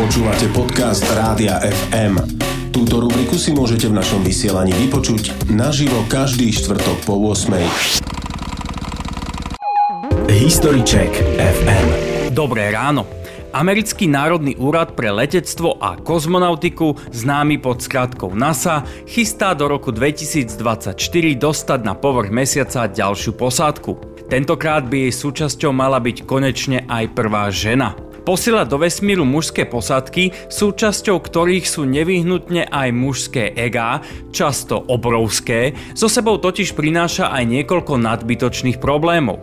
Počúvate podcast Rádia FM. Túto rubriku si môžete v našom vysielaní vypočuť naživo každý štvrtok po 8. History Check FM. Dobré ráno. Americký národný úrad pre letectvo a kozmonautiku, známy pod skratkou NASA, chystá do roku 2024 dostať na povrch mesiaca ďalšiu posádku. Tentokrát by jej súčasťou mala byť konečne aj prvá žena. Posielať do vesmíru mužské posádky, súčasťou ktorých sú nevyhnutne aj mužské egá, často obrovské, so sebou totiž prináša aj niekoľko nadbytočných problémov.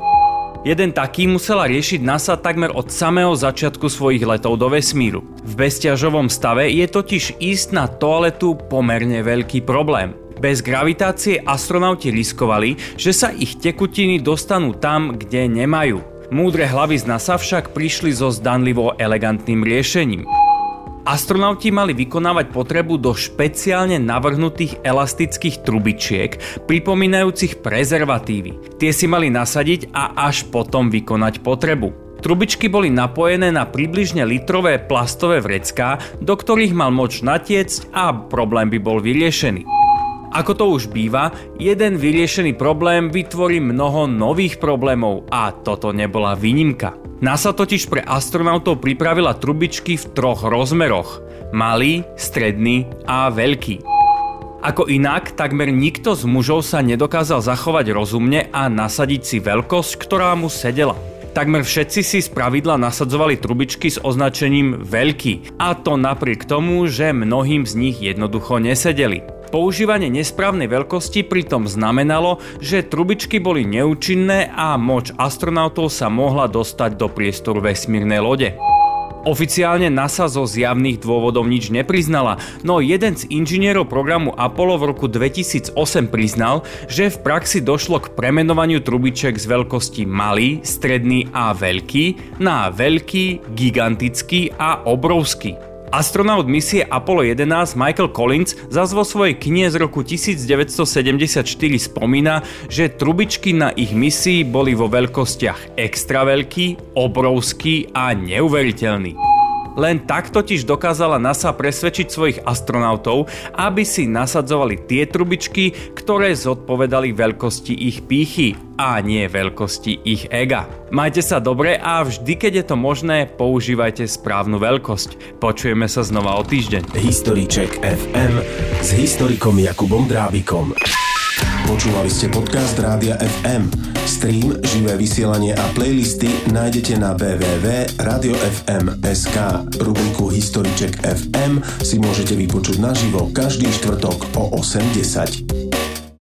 Jeden taký musela riešiť NASA takmer od samého začiatku svojich letov do vesmíru. V bezťažovom stave je totiž ísť na toaletu pomerne veľký problém. Bez gravitácie astronauti riskovali, že sa ich tekutiny dostanú tam, kde nemajú. Múdre hlavy z NASA však prišli so zdanlivo elegantným riešením. Astronauti mali vykonávať potrebu do špeciálne navrhnutých elastických trubičiek, pripomínajúcich prezervatívy. Tie si mali nasadiť a až potom vykonať potrebu. Trubičky boli napojené na približne litrové plastové vrecká, do ktorých mal moč natiecť a problém by bol vyriešený. Ako to už býva, jeden vyriešený problém vytvorí mnoho nových problémov a toto nebola výnimka. NASA totiž pre astronautov pripravila trubičky v troch rozmeroch. Malý, stredný a veľký. Ako inak, takmer nikto z mužov sa nedokázal zachovať rozumne a nasadiť si veľkosť, ktorá mu sedela. Takmer všetci si z pravidla nasadzovali trubičky s označením veľký a to napriek tomu, že mnohým z nich jednoducho nesedeli. Používanie nesprávnej veľkosti pritom znamenalo, že trubičky boli neúčinné a moč astronautov sa mohla dostať do priestoru vesmírnej lode. Oficiálne NASA zo zjavných dôvodov nič nepriznala, no jeden z inžinierov programu Apollo v roku 2008 priznal, že v praxi došlo k premenovaniu trubiček z veľkosti malý, stredný a veľký na veľký, gigantický a obrovský. Astronaut misie Apollo 11 Michael Collins zas vo svojej knihe z roku 1974 spomína, že trubičky na ich misii boli vo veľkostiach extra veľký, obrovský a neuveriteľný. Len tak totiž dokázala NASA presvedčiť svojich astronautov, aby si nasadzovali tie trubičky, ktoré zodpovedali veľkosti ich pýchy a nie veľkosti ich ega. Majte sa dobre a vždy, keď je to možné, používajte správnu veľkosť. Počujeme sa znova o týždeň. Check FM s historikom Jakubom Drábikom. Počúvali ste podcast Rádia FM. Stream, živé vysielanie a playlisty nájdete na www.radiofm.sk. Rubriku Historiček FM si môžete vypočuť naživo každý štvrtok o 8.10.